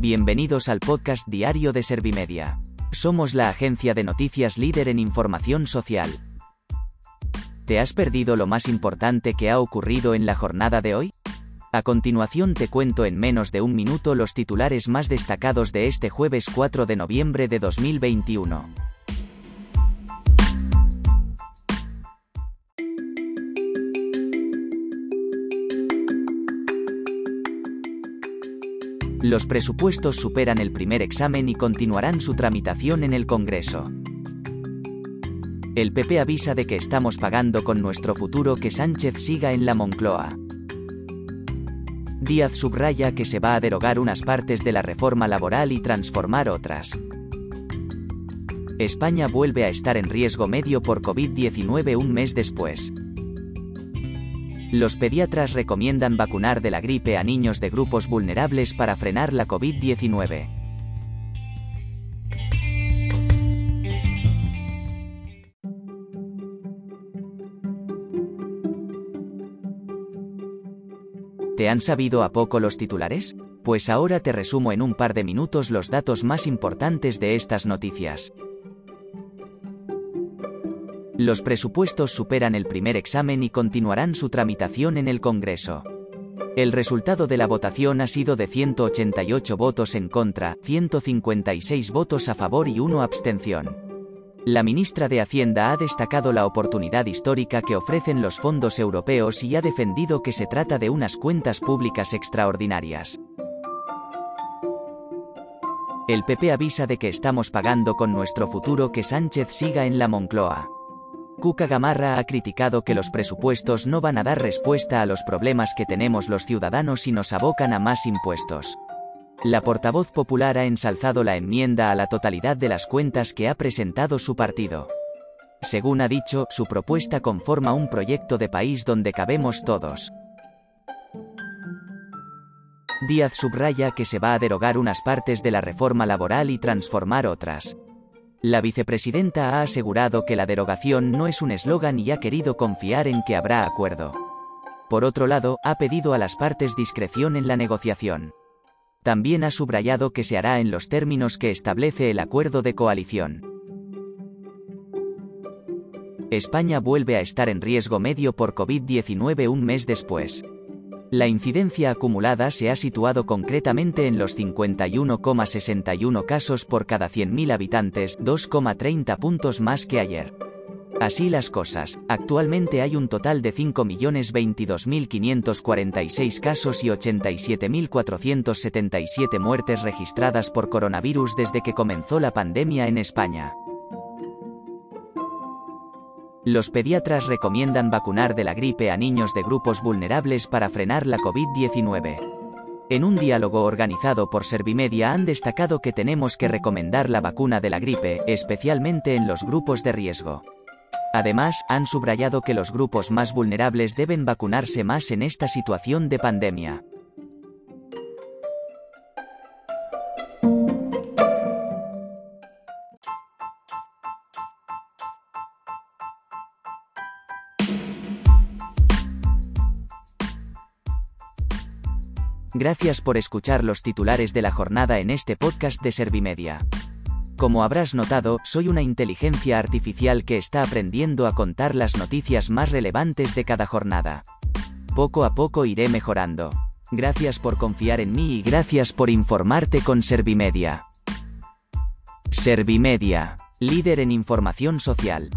Bienvenidos al podcast diario de Servimedia. Somos la agencia de noticias líder en información social. ¿Te has perdido lo más importante que ha ocurrido en la jornada de hoy? A continuación te cuento en menos de un minuto los titulares más destacados de este jueves 4 de noviembre de 2021. Los presupuestos superan el primer examen y continuarán su tramitación en el Congreso. El PP avisa de que estamos pagando con nuestro futuro que Sánchez siga en la Moncloa. Díaz subraya que se va a derogar unas partes de la reforma laboral y transformar otras. España vuelve a estar en riesgo medio por COVID-19 un mes después. Los pediatras recomiendan vacunar de la gripe a niños de grupos vulnerables para frenar la COVID-19. ¿Te han sabido a poco los titulares? Pues ahora te resumo en un par de minutos los datos más importantes de estas noticias. Los presupuestos superan el primer examen y continuarán su tramitación en el Congreso. El resultado de la votación ha sido de 188 votos en contra, 156 votos a favor y 1 abstención. La ministra de Hacienda ha destacado la oportunidad histórica que ofrecen los fondos europeos y ha defendido que se trata de unas cuentas públicas extraordinarias. El PP avisa de que estamos pagando con nuestro futuro que Sánchez siga en la Moncloa. Cuca Gamarra ha criticado que los presupuestos no van a dar respuesta a los problemas que tenemos los ciudadanos y nos abocan a más impuestos. La portavoz popular ha ensalzado la enmienda a la totalidad de las cuentas que ha presentado su partido. Según ha dicho, su propuesta conforma un proyecto de país donde cabemos todos. Díaz subraya que se va a derogar unas partes de la reforma laboral y transformar otras. La vicepresidenta ha asegurado que la derogación no es un eslogan y ha querido confiar en que habrá acuerdo. Por otro lado, ha pedido a las partes discreción en la negociación. También ha subrayado que se hará en los términos que establece el acuerdo de coalición. España vuelve a estar en riesgo medio por COVID-19 un mes después. La incidencia acumulada se ha situado concretamente en los 51,61 casos por cada 100.000 habitantes, 2,30 puntos más que ayer. Así las cosas, actualmente hay un total de 5.022.546 casos y 87.477 muertes registradas por coronavirus desde que comenzó la pandemia en España. Los pediatras recomiendan vacunar de la gripe a niños de grupos vulnerables para frenar la COVID-19. En un diálogo organizado por Servimedia han destacado que tenemos que recomendar la vacuna de la gripe, especialmente en los grupos de riesgo. Además, han subrayado que los grupos más vulnerables deben vacunarse más en esta situación de pandemia. Gracias por escuchar los titulares de la jornada en este podcast de Servimedia. Como habrás notado, soy una inteligencia artificial que está aprendiendo a contar las noticias más relevantes de cada jornada. Poco a poco iré mejorando. Gracias por confiar en mí y gracias por informarte con Servimedia. Servimedia, líder en información social.